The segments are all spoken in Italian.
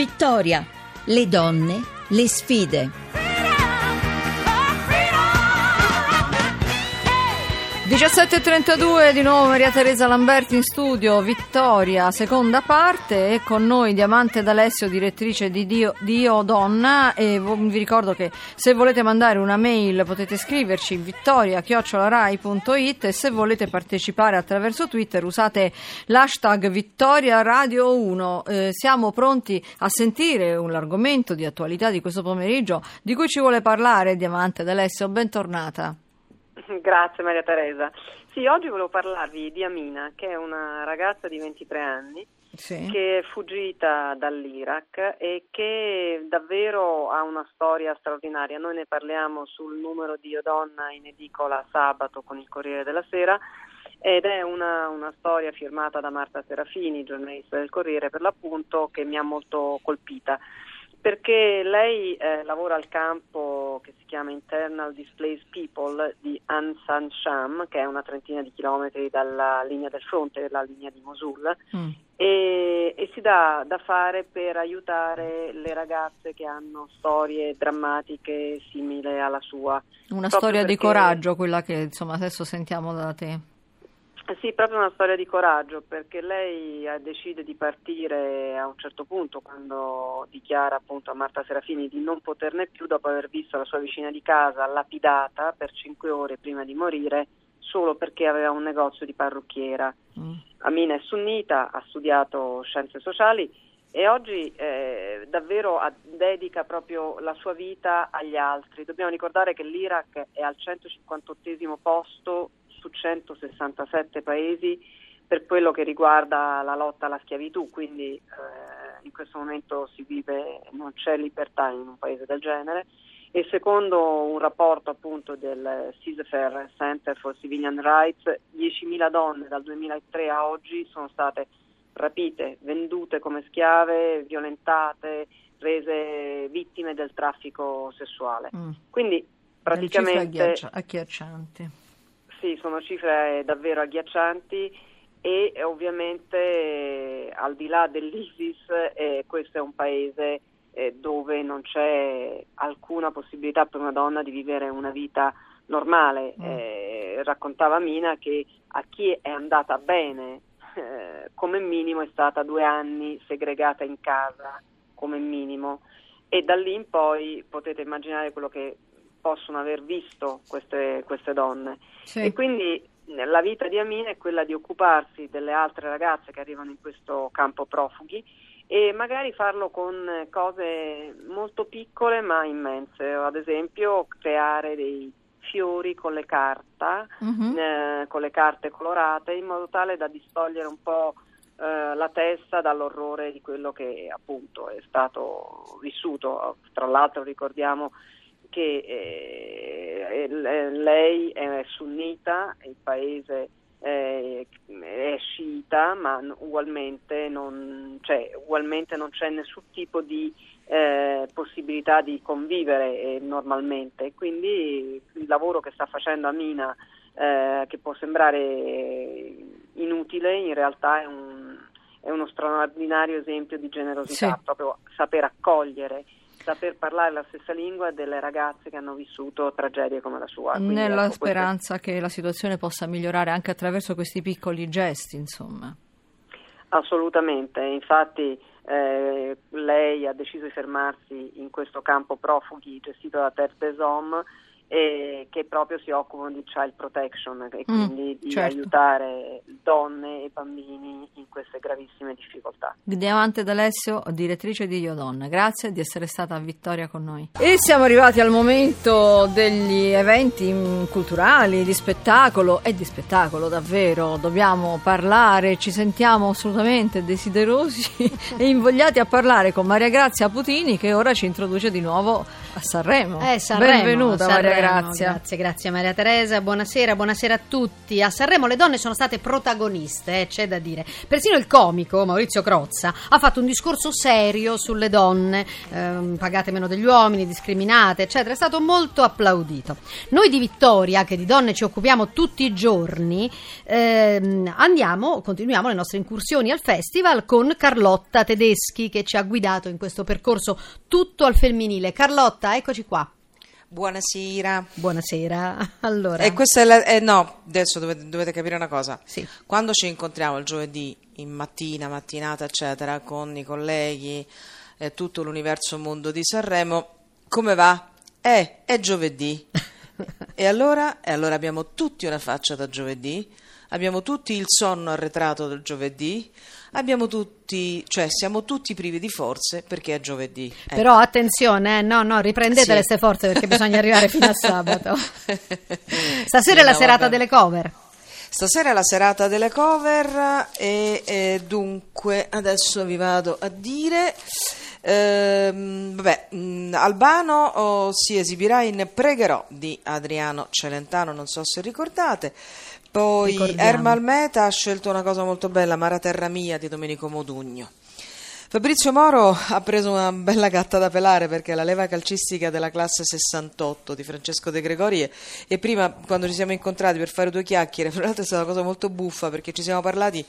Vittoria, le donne, le sfide. 17.32 di nuovo Maria Teresa Lamberti in studio, Vittoria, seconda parte e con noi Diamante D'Alessio, direttrice di Dio, Dio Donna e vi ricordo che se volete mandare una mail potete scriverci vittoria.rai.it e se volete partecipare attraverso Twitter usate l'hashtag Vittoria Radio 1. Eh, siamo pronti a sentire un argomento di attualità di questo pomeriggio di cui ci vuole parlare Diamante D'Alessio, bentornata. Grazie Maria Teresa. Sì, oggi volevo parlarvi di Amina, che è una ragazza di 23 anni sì. che è fuggita dall'Iraq e che davvero ha una storia straordinaria. Noi ne parliamo sul numero di Io Donna in edicola sabato con il Corriere della Sera ed è una, una, storia firmata da Marta Serafini, giornalista del Corriere per l'appunto, che mi ha molto colpita perché lei eh, lavora al campo che si chiama Internal Displaced People di Ansan Sham, che è una trentina di chilometri dalla linea del fronte, la linea di Mosul, mm. e, e, si dà da fare per aiutare le ragazze che hanno storie drammatiche simili alla sua. Una storia perché... di coraggio, quella che insomma adesso sentiamo da te. Eh sì, proprio una storia di coraggio perché lei decide di partire a un certo punto quando dichiara appunto a Marta Serafini di non poterne più dopo aver visto la sua vicina di casa lapidata per cinque ore prima di morire solo perché aveva un negozio di parrucchiera. Mm. Amina è sunnita, ha studiato scienze sociali e oggi eh, davvero dedica proprio la sua vita agli altri. Dobbiamo ricordare che l'Iraq è al 158 posto su 167 paesi per quello che riguarda la lotta alla schiavitù, quindi eh, in questo momento si vive, non c'è libertà in un paese del genere e secondo un rapporto appunto del CISFR Center for Civilian Rights 10.000 donne dal 2003 a oggi sono state rapite, vendute come schiave, violentate, rese vittime del traffico sessuale. Mm. Quindi praticamente agghiaccianti. Sì, sono cifre davvero agghiaccianti e ovviamente al di là dell'ISIS eh, questo è un paese eh, dove non c'è alcuna possibilità per una donna di vivere una vita normale. Mm. Eh, raccontava Mina che a chi è andata bene eh, come minimo è stata due anni segregata in casa come minimo e da lì in poi potete immaginare quello che possono aver visto queste, queste donne. Sì. E quindi la vita di Amina è quella di occuparsi delle altre ragazze che arrivano in questo campo profughi e magari farlo con cose molto piccole ma immense, ad esempio creare dei fiori con le carte, uh-huh. eh, con le carte colorate in modo tale da distogliere un po' eh, la testa dall'orrore di quello che appunto è stato vissuto. Tra l'altro ricordiamo che eh, lei è sunnita, il paese eh, è sciita, ma ugualmente non, cioè, ugualmente non c'è nessun tipo di eh, possibilità di convivere eh, normalmente. Quindi il lavoro che sta facendo Amina, eh, che può sembrare inutile, in realtà è, un, è uno straordinario esempio di generosità, sì. proprio saper accogliere saper parlare la stessa lingua delle ragazze che hanno vissuto tragedie come la sua. Quindi, Nella ecco, speranza questo... che la situazione possa migliorare anche attraverso questi piccoli gesti, insomma. Assolutamente, infatti eh, lei ha deciso di fermarsi in questo campo profughi gestito da Terre des Hommes e che proprio si occupano di child protection e mm, quindi mm, di certo. aiutare donne e bambini in queste gravissime difficoltà. Diamante D'Alessio, direttrice di Io Donna, grazie di essere stata a Vittoria con noi. E siamo arrivati al momento degli eventi culturali, di spettacolo e di spettacolo davvero, dobbiamo parlare, ci sentiamo assolutamente desiderosi e invogliati a parlare con Maria Grazia Putini che ora ci introduce di nuovo a Sanremo. Eh, Sanremo Benvenuta Sanremo. Maria Grazia. Grazie, grazie Maria Teresa. Buonasera, buonasera a tutti. A Sanremo le donne sono state protagoniste, eh, c'è da dire. Persino il comico Maurizio Crozza ha fatto un discorso serio sulle donne, ehm, pagate meno degli uomini, discriminate, eccetera. È stato molto applaudito. Noi di Vittoria, che di donne ci occupiamo tutti i giorni, ehm, andiamo, continuiamo le nostre incursioni al festival con Carlotta Tedeschi che ci ha guidato in questo percorso tutto al femminile. Carlotta, eccoci qua. Buonasera. Buonasera. Allora, E questa è la, eh, no, adesso dovete, dovete capire una cosa. Sì. Quando ci incontriamo il giovedì, in mattina, mattinata, eccetera, con i colleghi e tutto l'universo mondo di Sanremo, come va? Eh, è giovedì. e allora? E allora abbiamo tutti una faccia da giovedì, abbiamo tutti il sonno arretrato del giovedì, abbiamo tutti, cioè siamo tutti privi di forze perché è giovedì. Ecco. Però attenzione, eh, no, no, riprendete Sì. le ste forze perché bisogna arrivare fino a sabato. Stasera Sì, è la no, serata vabbè. delle cover. Stasera è la serata delle cover e, e dunque adesso vi vado a dire. Ehm, vabbè, Albano oh, si esibirà in Pregherò di Adriano Celentano, non so se ricordate. Poi Ricordiamo. Ermal Meta ha scelto una cosa molto bella, Mara Terra Mia di Domenico Modugno. Fabrizio Moro ha preso una bella gatta da pelare perché è la leva calcistica della classe 68 di Francesco De Gregori e, e prima quando ci siamo incontrati per fare due chiacchiere, fra l'altro è stata una cosa molto buffa perché ci siamo parlati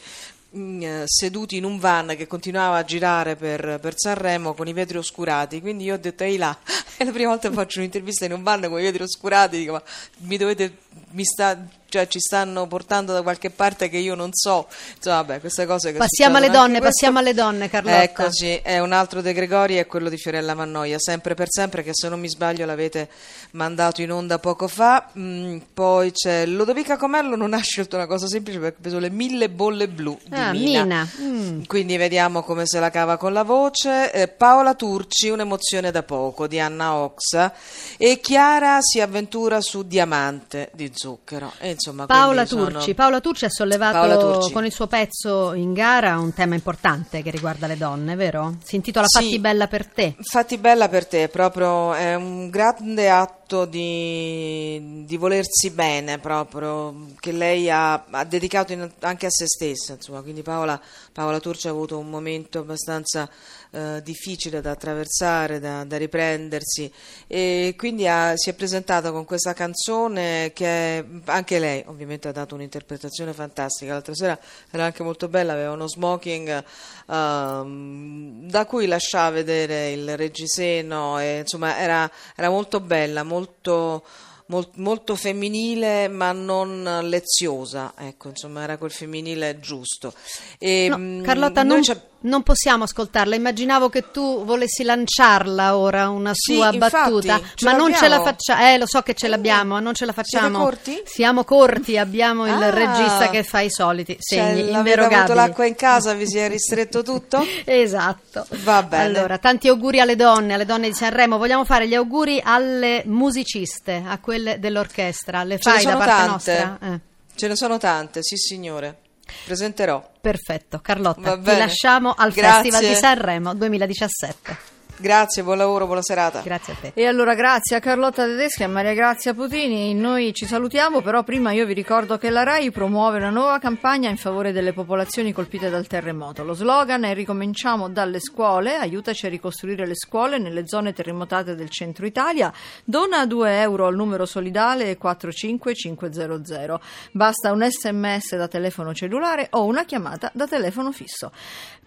mh, eh, seduti in un van che continuava a girare per, per Sanremo con i vetri oscurati, quindi io ho detto ehi là, è la prima volta che faccio un'intervista in un van con i vetri oscurati, dico ma mi dovete, mi sta... Cioè, ci stanno portando da qualche parte che io non so. Insomma, vabbè, queste cose che Passiamo alle donne, passiamo alle donne, Carlotta. Eccoci, è un altro De Gregori è quello di Fiorella Mannoia, sempre per sempre, che se non mi sbaglio l'avete mandato in onda poco fa. Mm, poi c'è Lodovica Comello, non ha scelto una cosa semplice perché ha preso le mille bolle blu di Ah, Mina. Mina. Mm. Quindi vediamo come se la cava con la voce. Eh, Paola Turci, un'emozione da poco di Anna Oxa. E Chiara si avventura su Diamante di Zucchero. E, insomma, Paola quindi sono- Turci. Paola Turci ha sollevato Turci. con il suo pezzo in gara un tema importante che riguarda le donne, vero? Si intitola Sì. Fatti bella per te. Fatti bella per te, proprio è un grande atto di, di volersi bene, proprio che lei ha, ha dedicato in- anche a se stessa. Insomma, quindi Paola, Paola Turci ha avuto un momento abbastanza eh, difficile da attraversare, da, da riprendersi, e quindi ha- si è presentata con questa canzone che anche lei ovviamente ha dato un'interpretazione fantastica. L'altra sera era anche molto bella, aveva uno smoking ehm, da cui lasciava vedere il reggiseno e insomma era, era molto bella, molto, mol- molto femminile ma non leziosa, ecco insomma era quel femminile giusto. E, No, mm, Carlotta, non, non possiamo ascoltarla. Immaginavo che tu volessi lanciarla ora una Sì, sua infatti, battuta, ce ma non ce la facciamo. Eh, lo so che ce l'abbiamo, non ce la facciamo. corti? Siamo corti, abbiamo il Ah. regista che fa i soliti Cioè, segni avuto inderogabili. l'acqua in casa, vi si è ristretto tutto? Esatto. Va bene. Allora, tanti auguri alle donne, alle donne di Sanremo. Vogliamo fare gli auguri alle musiciste, a quelle dell'orchestra. Le Ce fai da parte tante. nostra? Eh. Ce ne sono tante, sì signore. Presenterò. Perfetto, Carlotta, ti lasciamo al Grazie. Festival di Sanremo 2017. Grazie, buon lavoro, buona serata. Grazie a te. E allora grazie a Carlotta Tedeschi e a Maria Grazia Putini, noi ci salutiamo, però prima io vi ricordo che la RAI promuove una nuova campagna in favore delle popolazioni colpite dal terremoto. Lo slogan è Ricominciamo dalle scuole, aiutaci a ricostruire le scuole nelle zone terremotate del centro Italia, dona 2 euro al numero solidale 45500. Basta un sms da telefono cellulare o una chiamata da telefono fisso.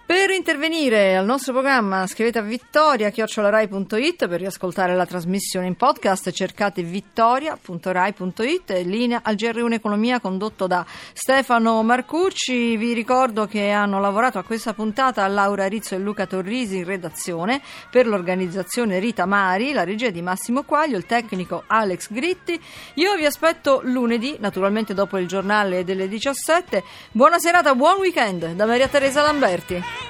Per intervenire al nostro programma scrivete a vittoria.rai.it per riascoltare la trasmissione in podcast. Cercate vittoria.rai.it linea al GR1 Economia condotto da Stefano Marcucci. Vi ricordo che hanno lavorato a questa puntata Laura Rizzo e Luca Torrisi in redazione per l'organizzazione Rita Mari la regia di Massimo Quaglio il tecnico Alex Gritti. Io vi aspetto lunedì naturalmente dopo il giornale delle 17 buona serata buon weekend da Maria Teresa Lamberti